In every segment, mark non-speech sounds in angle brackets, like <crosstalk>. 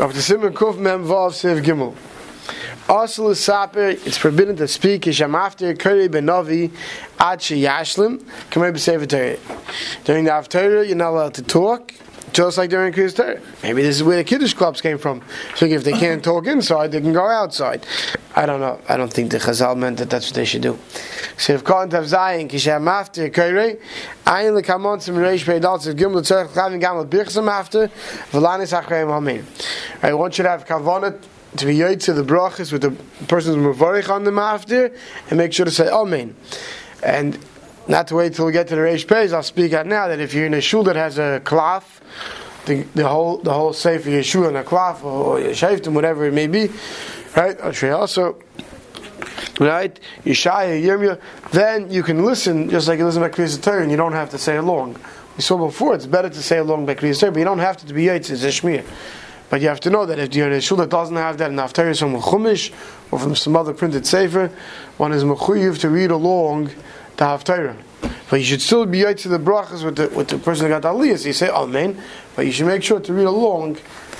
The Simon Kuf Mem Vav Sev Gimel. Also, Saper, it's forbidden to speak Isham after Kuri Benovi Ad Yashlim. Come here, During the Haftarah, you're not allowed to talk. Just like during Kriyas Torah. Maybe this is where the Kiddush clubs came from. So if they can't talk inside, they can go outside. I don't know. I don't think the Chazal meant that that's what they should do. So if Khan Tav Zayin, Kishem after Kore, Ayin Lekamon Sim Reish Peidal Tziv Gimel Tzorech Chavim Gamal Birchsam after, Velanis Achreim Hamin. I want you to have Kavanat to be yoy to the brachas with the person's mavarich on them after, and make sure to say Amen. And not to wait till we get to the Reish Pez, I'll speak out now that if you're in a shul that has a cloth, the, the whole the whole sefer Yeshua and a cloth or, or Yeshayftim, whatever it may be, right? Also, right? Yeshaya, Yirmiyah, then you can listen just like you listen by Kriyas Torah, and you don't have to say along. We saw before, it's better to say along by Kriyas Torah, but you don't have to, to be Yaitz, it's a Shmir. But you have to know that if you're in a shul that doesn't have that and in Haftarah from Chumash or from some other printed sefer, one is mechuyev to read along the Haftarah. But you should still be to the brachas with the with the person that got aliyah. You say Amen, but you should make sure to read along.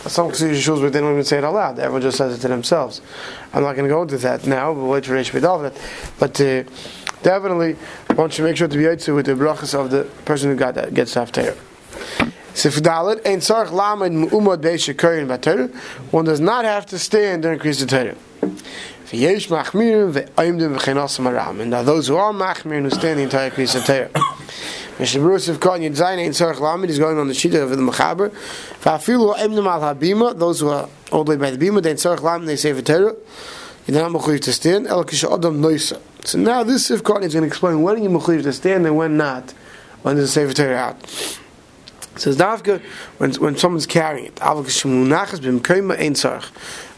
Some shuls where they don't even say it aloud. Everyone just says it to themselves. I'm not going to go into that now, but wait for B'Dav. But uh, definitely, one should make sure to be to with the brachas of the person who got that gets Haftarah. Sifdalit ein tzarch lamed umad beishe koyin b'Torah. One does not have to stand during Kriyas Torah. V'yesh machmirim. And now those who are machmirim who stand the entire Kriyas Torah. Mishnah Berurah of Khan Yedzayin ein tzarch lamed is going on the shita of the Mechaber. V'afilu ha'imdim al habima. Those who are all the way by the bima, they tzarch lamed they say Torah. You're to stand. El kisha adam noisa. So now this Sif Khan is going to explain when you're mechuyev to stand and when not. When there's a Sefer Torah out says Davka when when someone's carrying it.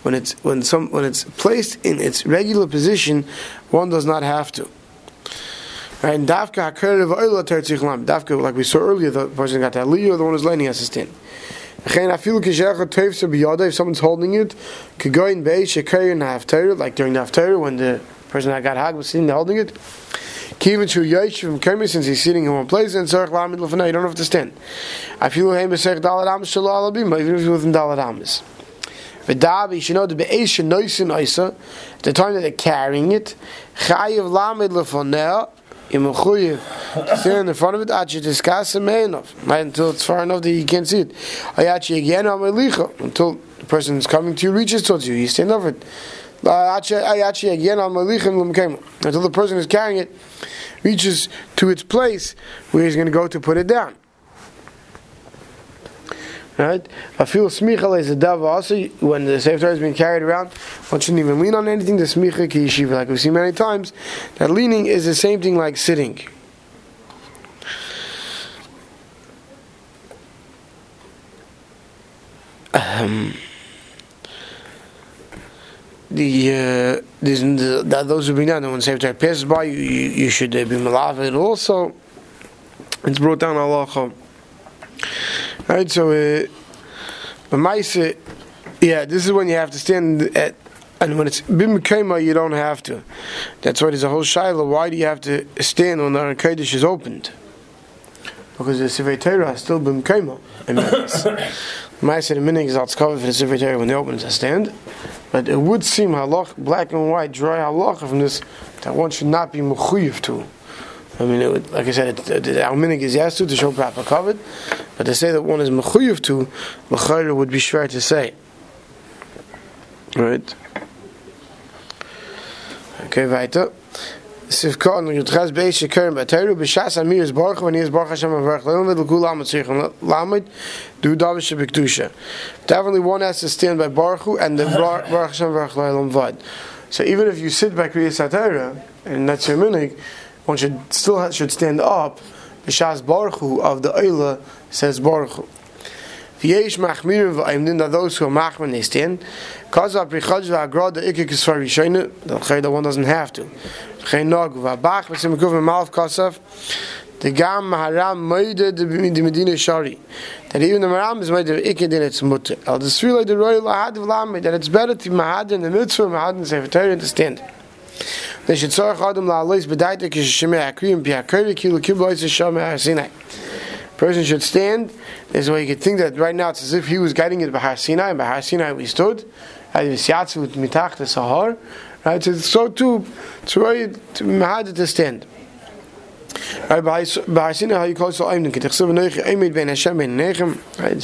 When it's when some when it's placed in its regular position, one does not have to. And Davka Davka, like we saw earlier, the person got that Leo, the one who's lending assistant. If someone's holding it, could go in like during the Haftarah when the person that got Hag was sitting there holding it. Kivin shu from Kermi, since he's sitting in one place, and Tzarech Lamid Lefana, you don't have to stand. I feel him Besech Dalat Amis Shalal Abim, even if you're within Dalat Amis. V'dab, you should know the Be'esh Noisin Isa, the time that they're carrying it, Chayiv Lamid Lefana, in Mechuyev, stand in front of it, Achi discuss it enough, right, until it's far enough that you can't see it. Ayachi again, Amelicha, until the person is coming to you reaches towards you, you stand over it. Until the person who's carrying it reaches to its place where he's going to go to put it down. Right? I feel smicha is a dav also when the sefer is being carried around. One shouldn't even lean on anything. The smicha ki yeshiva, like we've seen many times, that leaning is the same thing like sitting. Um, the uh, the, the, those who bring down when Sefer Torah passes by, you, you, you should uh, be malavid also. It's brought down Allah. Right, so uh, Maisa, yeah, this is when you have to stand at, and when it's bim you don't have to. That's why there's a whole shiloh. Why do you have to stand when the Kodesh is opened? Because the Sefer Torah is still bim kema. <coughs> <coughs> Maisa the minig is out covered for the Sefer Torah when they open it, stand. But it would seem halach, black and white, dry halacha from this that one should not be mechuyev to. I mean, would, like I said, our minig is yes to to show proper covered, but to say that one is mechuyev to, mechayr would be sure to say. Right? Okay, weiter. Sivkon Yudchaz Beis Shekerim Bateru B'Shas Amir is Baruch when he is Baruch Hashem Avarach Leon Vidal Kul Lamed Tzrichon Lamed Do Davish B'Kedusha. Definitely one has to stand by Baruch and then <laughs> Baruch Hashem Avarach Leon Vad. So even if you sit by Kriyas HaTorah and that's your minig, one should still should stand up. B'Shas Baruch of the Eila says Baruch V'yesh machmirim v'ayimdin that those who are machmir they stand. Cause of prichaj v'agrad the ikik is for. The one doesn't have to. Geen nog v'abach v'sim kuv v'malv kosaf. The gam maharam moide the medina shari. That even the maharam is of ikid in its mutter. El desfila the royal ahad v'lamid that it's better to mahad in the mitzvah mahad in sefer Torah to stand. They should tzarech adam la'alois b'daita kishishimei akriyim pi akari kilu kiblois ha-shamei ha-sinai. Person should stand. There's a way you could think that right now it's as if he was guiding it by Har Sinai, and by Har Sinai we stood. Right, so too, right to, to stand. Right, Sinai how you call so the Hashem Nechem. Right,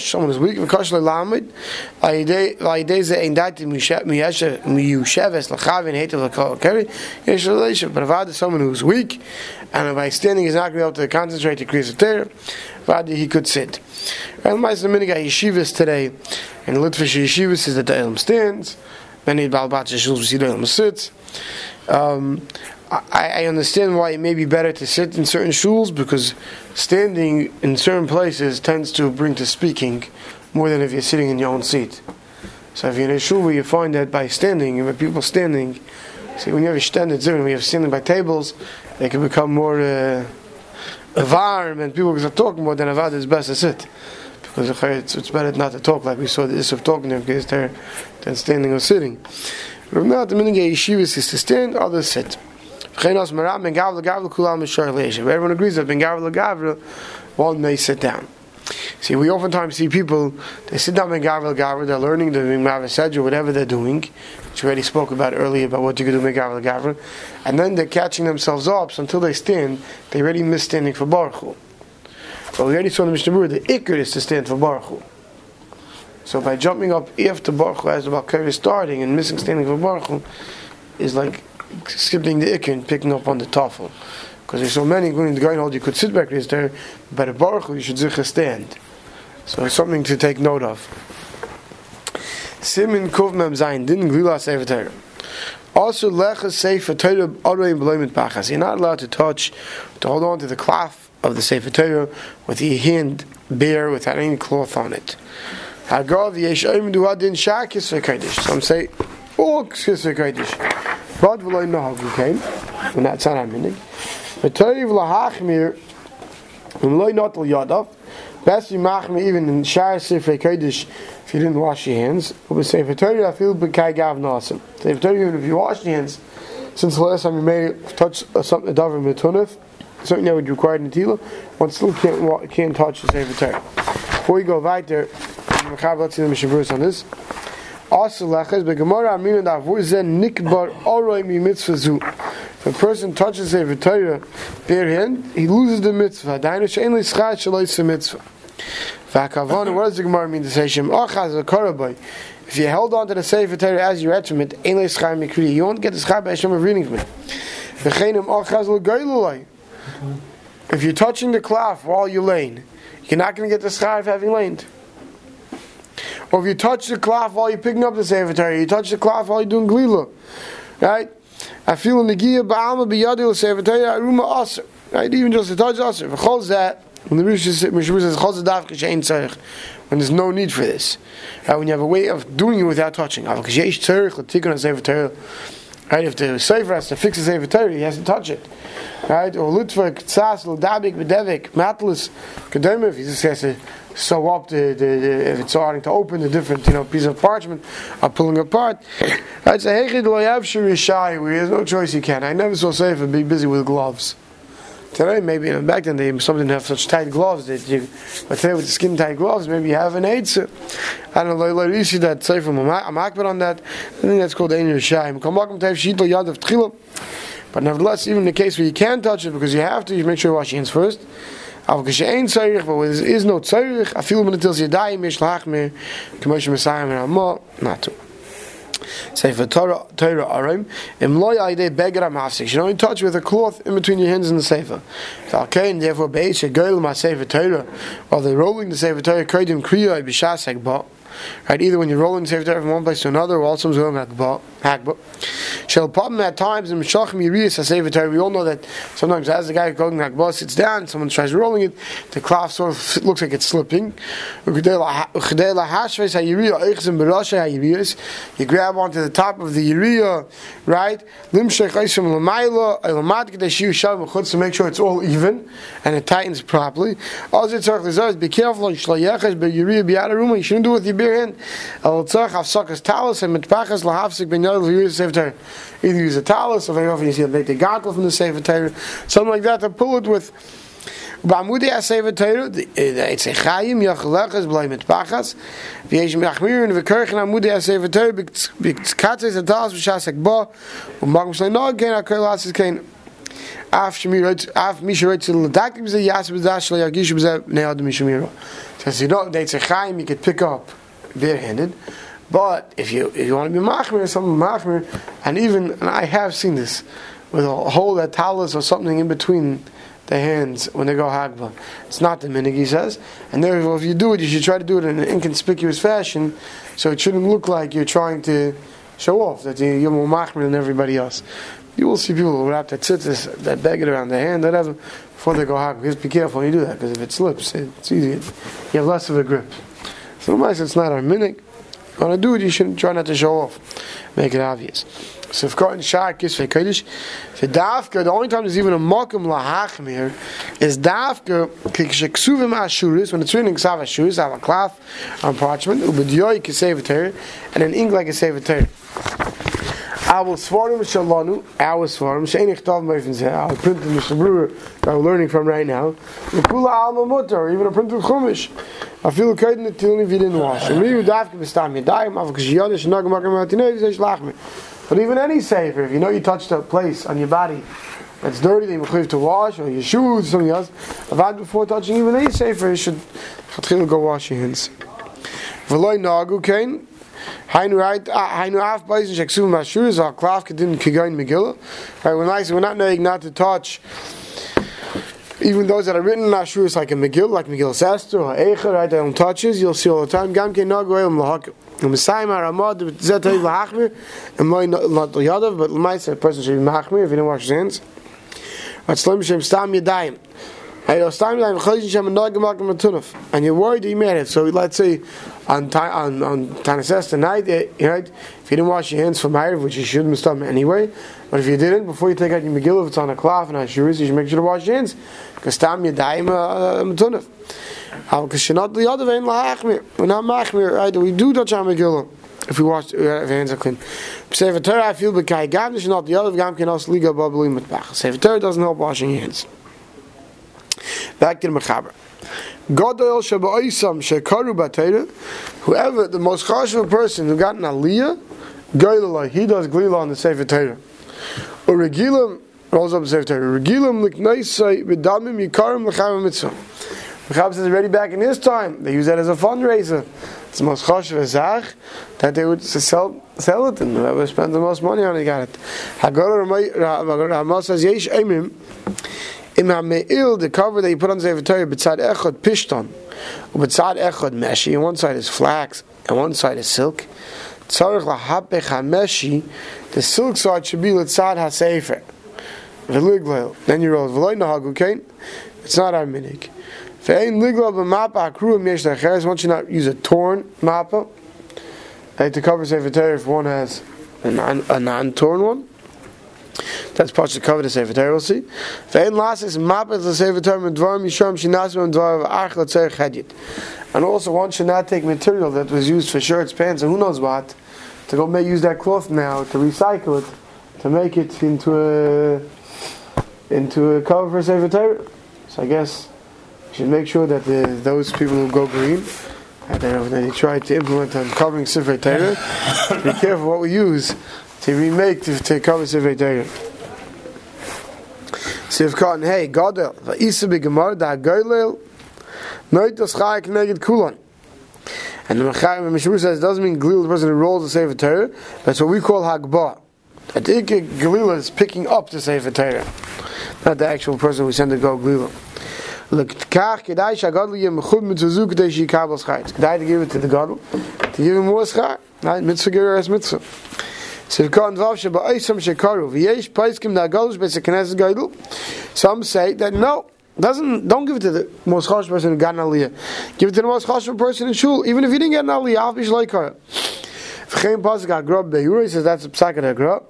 someone is weak. But is someone who's weak, and by standing he's not going to be able to concentrate to create a tear. Avad he could sit. Right, the Ma'aseh Minig Yeshivas today, and Litvish Yeshivas is that the Elam stands. Many Balbat Yeshuvas we see the Elam sits. Um, I, I, understand why it may be better to sit in certain shuls because standing in certain places tends to bring to speaking more than if you're sitting in your own seat. So if you're in a shul where you find that by standing, and people standing, see when you have a standard when you have standing by tables, they can become more uh, warm and people are talking more than avad is best to sit. Because it's, it's better not to talk like we saw the is of talking in case they're than standing or sitting. Rav Not the of yeshivas is to stand, others sit. Everyone agrees that ben gavla gavra, one may sit down. See, we oftentimes see people, they sit down ben gavla gavra, they're learning, they're doing mavised or whatever they're doing, which we already spoke about earlier about what you can do ben gavla gavra, and then they're catching themselves up, so until they stand, they already miss standing for Baruch Hu. But we already saw in the Mishnah the ikr is to stand for Baruch Hu. So by jumping up after Baruch Hu as the Balkar is starting and missing standing for Baruch Hu is like skipping the Ikr and picking up on the Tafel. Because there's so many, including the guy hold you could sit back there, but at Baruch Hu you should zikha stand. So it's something to take note of. Simin Kuv Mem Zayin didn't glila Sefer Torah. Also, lecha sefer Torah aroim b'loimit bachas. You're not allowed to touch, to hold on to the cloth of the sefer Torah with your hand bare without any cloth on it. Hagav yesh oim du adin shakis v'kodesh. Some say all kis v'kodesh. But v'loy nohagu came, and that's not haminig. V'toiv lahachmir v'loy notel yadav. Best you machmir even in shar sifrei kodesh if you didn't wash your hands. We'll say Torah I feel b'kai gav nasim. Say Torah even if you wash your hands since the last time you made it, touch something davar mitunif, something that would require netila, one still can't can't touch the same Torah. Before you go right there, see the on this. Also, lachas nikbar oroi mi. If a person touches a Torah bare hand, he loses the mitzvah. Dainu li schad mitzvah. V'akavon, what does the Gemara mean to say? Shem v'karabai. If you held on to the Sefer Torah as you read it, ein li schad mikri, you won't get the schad by Hashem of reading from it. V'chenim achaz l'gailulai. If you're touching the cloth while you're laying, you're not going to get the schad of having laid. Or if you touch the cloth while you're picking up the Sefer Torah, you touch the cloth while you're doing Glila. Right? I feel in the Gia Ba'alma B'yadil Sefer Torah Aruma Aser. Right? Even just to touch Aser. V'chol that, when the Mishnah says, Chol Zadaf K'shein Tzarech, when there's no need for this. Right? When you have a way of doing it without touching. Tzarech L'tikon Sefer Torah. Right? If the Sefer has to fix the Sefer Torah, he has to touch it. Right? Or Lutvak, Tzas, L'dabik, B'devik, Matlis, Kedomev, he just has to sew up the, the, the, if it's starting to open the different you know piece of parchment are pulling apart. I'd say hey we have no choice you can. I never saw and be busy with gloves. Today maybe you back then they some didn't have such tight gloves that you but today with the skin tight gloves maybe you have an AIDS. I don't know like you see that say from I'm akbar on that. I think that's called Ein Rishai. Come back to Shitl Yad of Tchila. But nevertheless, even in the case where you can touch it because you have to, you make sure you wash your hands first. Aber geshein zeig, wo es is no zeig, a viel mit des yadai mish lach me, kemosh mesayim and for Torah, Torah Arim, im loy aide begram hafsik. You don't touch with a cloth in between your hands and the sefer. Okay, and therefore beis a girl my sefer Torah, while they're rolling the sefer Torah, kodim kriya b'shasek ba. Right, either when you're rolling the sefer Torah from one place to another, or also zoom hakba. Shall problem at times in Meshachim Yiriyas HaSefer Torah, we all know that sometimes as the guy going Hakba sits down, someone tries rolling it, the cloth sort of looks like it's slipping. You grab onto the top of the urea, right? To make sure it's all even and it tightens properly. Also, be careful, you shouldn't do it with your bare hand. El Tzarech Hafsakas Talis, and Mitpachas Lahavsik Ben Yodel, Urea Sefer Torah. Either use a talis, or very often you see them make the gauntlet from the Sefer Torah, something like that, to pull it with. בעמודי הספר תוירו, עצי חיים יחלכס בלי מטפחס, ויש מחמירים וקרחן עמודי הספר תוירו, בקצץ הדלס ושעסק בו, ומגם שלו נוג כן, הכל לעשות כן. אף מי שרוצה לדק בזה, יעשה בזה שלא ירגיש בזה בני אדם משמירו. So you know, the Eitzer Chaim you could pick up barehanded, but if you if you want to be machmir, something machmir, and even and I have seen this with a hole that talus or something in between the hands when they go hagba. It's not the minig, he says. And therefore, if you do it, you should try to do it in an inconspicuous fashion, so it shouldn't look like you're trying to show off that you're more machmir than everybody else. You will see people who wrap that tzitzis, that bag it around their hand, whatever, before they go hagba. Just be careful when you do that, because if it slips, it's easy. You have less of a grip. So, nice, it's not our minig. Want to do it, you shouldn't try not to show off. Make it obvious. So if got in Shah Kisvei Kodesh, for Dafka, the only time there's even a Mokum Lahachmir is Dafka Kiksheksuvim Ashuris, when it's written in Ksav Ashuris, have a cloth on parchment, Ubidyoy Kisevater, and in ink like a Sevater. Our Svarim Shalanu, our Svarim, Sheinich Tov I will print in the Shabru that we're learning from right now, Kula Alma Mutter, even a print of Chumash. I feel kaiden the till if you didn't wash. And me would have to be stam yadayim, av kishiyadish nag makam matinei, zeh shlach me. But even any safer, if you know you touched a place on your body that's dirty, that you have to wash, or your shoes, or something else, avad before touching even any safer, you should go wash your hands. V'loy nagu kain, Hainu right, hainu af baisin sheksu mashur al klaf kedin kigain megillah. Right, we're nice. We're not knowing not to touch. Even those that are written in Ashur, like a Megillah, like Megillah Esther or Eicher, right, that don't touches, you'll see all the time. Gam ke nagu elam lahak. Messiah Ramad Zetay Lahachmir, and my not Yadav, but Lamaisa, a person should be Mahmir if he didn't wash his hands. Atzlim Shem Stam Yadayim. And you're worried that you made it. So let's say on on on Tanases tonight, eh, right? If you didn't wash your hands from Erev, which you shouldn't stop anyway, but if you didn't, before you take out your Megillah, if it's on a cloth and on shoes, you should make sure to wash your hands. Because Tam Yadayim uh, uh, Matunaf. Because you're not the other vein lahachmir. We're not machmir, right? We do touch our Megillah if we wash if hands are clean. Sefer Torah, I feel b'kai gam is not the other gam can also liga babelim mitbach. Sefer Torah doesn't help washing your hands. Back to the mechaber. Godol shabaisam shekaru batera. Whoever the most chashuv person who got an aliyah, goylala he does glila on the Sefer Torah. Or regilam rolls up the Sefer Torah. Regilam liknaisai v'damim yikarim l'chavim mitzvah. The Chab says already back in his time, they used that as a fundraiser. It's the most choshev zach that they would sell sell it and whoever spent the most money on it got it. Hagor Ramah says yesh emim im ha'me'il the cover that you put on the Sefer Torah b'tzad echad pishton b'tzad echad meshi and one side is flax and one side is silk. Tzarich lahapech ha'meshi the silk side should be l'tzad ha'sefer. Then you roll v'loy nahagu kain. It's not our minig. One should not use a torn mappa. Like to cover Sefer Torah if one has a non-torn one. That's part cover the Sefer Torah, we'll see. Ve'en lasis the Sefer Torah and dvarim yisham shinasim and dvarim ach. And also one should not take material that was used for shirts, pants, and who knows what, to go make, use that cloth now, to recycle it, to make it into a, into a cover for Sefer Torah. So I guess should make sure that the, those people who go green, and then they try to implement on covering Sifrei Torah, be careful what we use to remake to, to cover Sifrei Torah. Sivkot, hey, Godel, Va'isa b'gemar, da goylel, noitos chayek neged kulon. And the Meshur says it doesn't mean Galil, the person who rolls the Sefer Torah, that's what we call Hagbah. Think Galil is picking up the Sefer Torah, not the actual person who sent to go Galil. Lekach kedai shagadol yem chud mitzuzu kedai shikabel schayt. Kedai to give it to the gadol, to give him more schar. Right, mitzvah ger as mitzvah. Sivkon vav sheba oisam shekaru v'yesh paiskim da gadol shbes knesset gadol. Some say that no, doesn't don't give it to the most chashuv person who got an aliyah. Give it to the most chashuv person in shul, even if you didn't get an aliyah. I'll be shleikar. V'chein pasuk be'yura, he says that's a psak hagrab.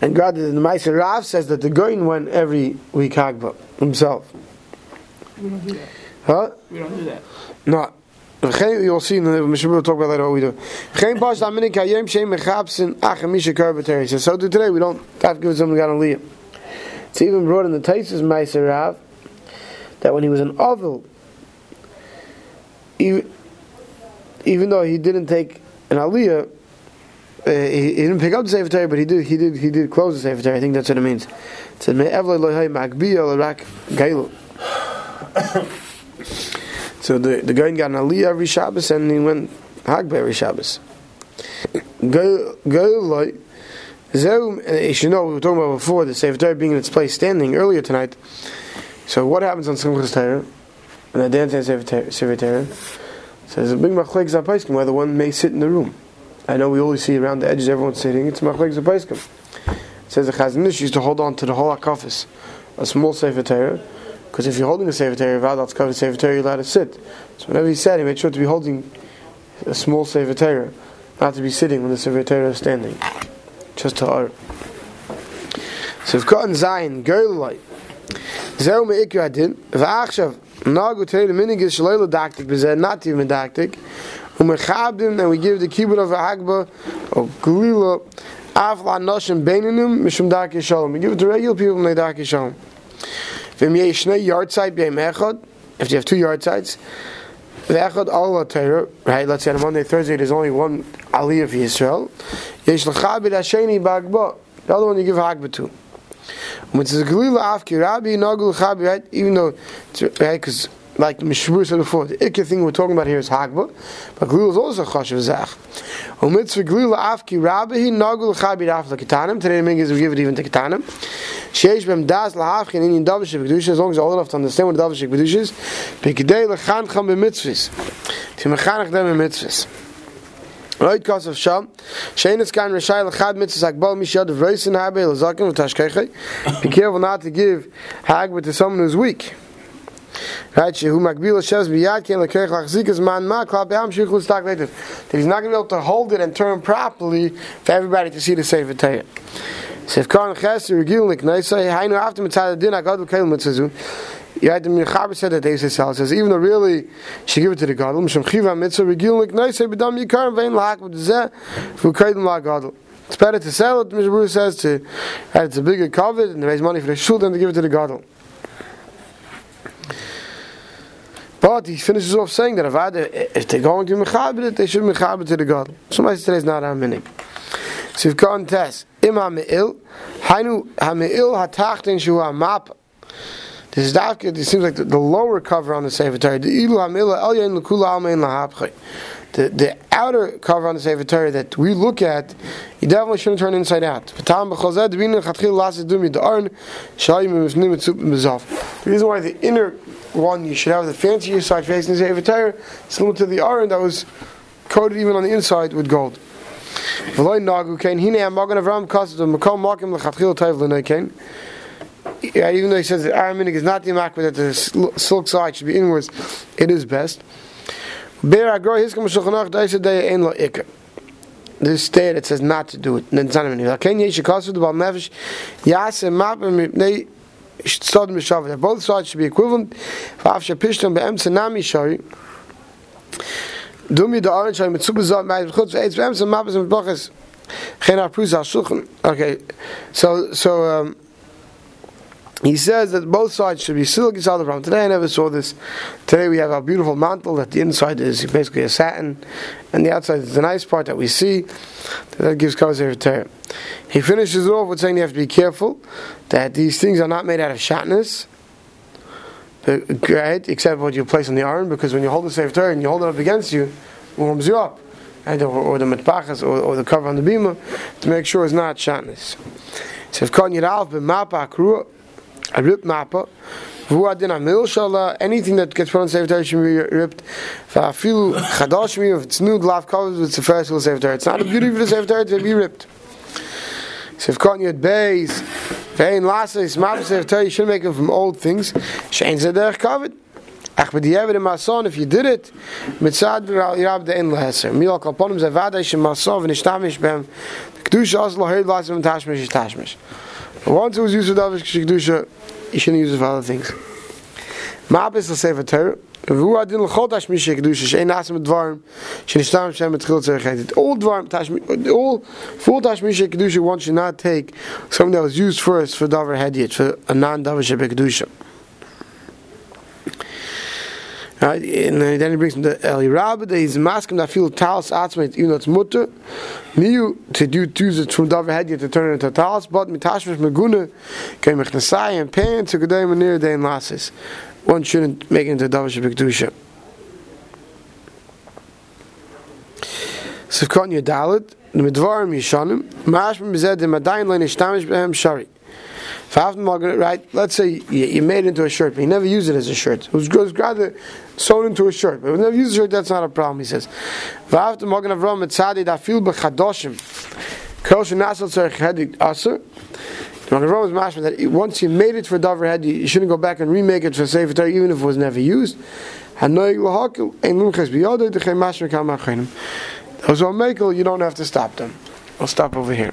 And God, the Meiser Rav says that the Goin went every week Hagba himself. We don't do that. Huh? We don't do that. No. You'll see in the Mishnah, we'll talk about what we do. So today, we don't have to give something got on Leah. It's even brought in the Taisus Meiser Rav that when he was an Oval, even, even though he didn't take an Aliyah, uh, he, he didn't pick up the Sefer but he did he did he did close the Sefer. I think that's what it means. It said "Me'evlei lohay makbiya l'rak gailu." So the the guy got an Aliyah every Shabbos and he went Hagba every Shabbos. Gailu Zeu, uh, you know we were talking about before the Sefer Torah being in its place standing earlier tonight. So what happens on Simchas Torah? And the dance Torah, Sefer Torah says a big machlek zapaiskim whether one may sit in the room. I know we always see around the edges everyone's sitting. It's machlek zapaiskim. It says the Chazon Ish used to hold on to the whole akafis, a small Sefer Torah, because if you're holding a Sefer Torah, Vadal's covered Sefer Torah, you're allowed to sit. So whenever he said, he made sure to be holding a small Sefer Torah, not to be sitting when the Sefer Torah is standing just to art. So if cotton zayin light. Zeu me ikra adin. V'achshav nagu tei the minig is shleila daktik b'zeh not even. Umechabdim and we give the kibbut of hagba or glila af la noshim beininim mishum dakik shalom. We give it to regular people when they dakik shalom. Yard side. If you have two yard sides. V'echad Allah Torah, right? Let's say on Monday, Thursday, there's only one Aliyah for Yisrael. Yesh l'chabit hasheni ba'agba. The other one you give hagba to. When it's a galila afki rabbi nagul chabi, right? Even though, right? Because like Mishmur said before, the ikka thing we're talking about here is hagba, but galila is also chashav zach. Umitzvah galila afki rabbi nagul chabi raf kitanim. Today the minhag is we give it even to kitanim. Sheish bem das lahafki and in davashik kedusha as long as you're old enough to understand what davashik kedusha is. Bekidei lechancham b'mitzvahs. To mechanach them b'mitzvahs. Right, cause of Akbal Mishad of Habe. Be careful not to give Hagba to someone who's weak. Right, Shehu Makbil Hashem Biyad Ken Lekech Lachzikas Man Ma Klal Be'am Shichul Stak. That he's not going to be able to hold it and turn properly for everybody to see the Sefer Torah. Sef Kan Cheser Regil Niknaisai Hainu After Mitzad Din Agad L'Keil Mitzazu. Had the Mechaber said that David says, says even though really she give it to the Gadol, Misham Chiva Mitzvah Regil Niknaisai B'dam Yikar Vein Lahak B'dzeh V'Kaidim La Gadol. It's better to sell it, Mishnah Berurah says, to it's a bigger covet and raise money for the shul than to give it to the Gadol. But he finishes off saying that if, if they're going to mechaber it, they should mechaber to the God. Somebody says not our minig. So if God tests, im ha-me'il, hainu ha-me'il ha-tachten shu ha-mapa. This is dark, it seems like the, the lower cover on the Sefer Torah. The ilu ha-me'il el-yain l'kula al-mein. The, the outer cover on the Sefer Torah that we look at, you definitely shouldn't turn inside out. The reason why the inner one you should have the fancier side facing the Sefer Torah, similar to the iron that was coated even on the inside with gold. Yeah, even though he says that iron minig is not the makbid, that the silk side should be inwards, it is best. This state that says not to do it. Both sides should be equivalent. Da orange. Okay, so, so, um, he says that both sides should be silky side from. Today I never saw this. Today we have a beautiful mantle that the inside is basically a satin, and the outside is the nice part that we see. That gives color to Torah. He finishes it off with saying you have to be careful that these things are not made out of shatness. Right, except what you place on the iron, because when you hold the Sefer Torah and you hold it up against you, it warms you up. Or, or the mitpachas, or, or the cover on the bima, to make sure it's not shatness. So if a ripped mappa. Anything that gets put on Sefer Torah should be ripped. If it's new glove covers with Sefer Torah Sefer it's not a beauty for the Sefer Torah to be ripped. So if cotton yet bays, vein lasses, mappa Sefer Torah, you should make them from old things. Shein zedech covered. Ach mit die evident mason if you did it mit sad rab de in leser. Mir al kaponim ze vada ich mason wenn ich stamisch beim Kedusha aus lo heil was tashmish tashmish. Once it was used for davish kedusha, you shouldn't use it for other things. Ma bis sefer ter. Vu adin lchot tashmish kedusha shein nas mit dvarm. Shein shtam shem mit khil tzerich it. All tashmish all full tashmish kedusha one should not take something that was used first for davar hediyat for a non davish kedusha. Right, and then he brings him Eli Rabbi, that he's masking that feel talis atzmeit, even though it's mutter. Niu, to do use it from Davar Hedya to turn it into talis, but mitashmish meguna, came mech nesai and pan to gedei manir dein lasis. One shouldn't make it into Davar Shabbat Kedusha. Sivkot Yadalit, the Midvarim Yishanim, Mashma Mized, the Madayin Lein Ishtamish Behem Shari. Right, let's say you, made it into a shirt, but you never use it as a shirt. It was, rather sewn into a shirt, but you never use a shirt, that's not a problem, he says. Once you made it for davar head, you shouldn't go back and remake it for sefer Torah, even if it was never used. Those are makel, you don't have to stop them. I'll stop over here.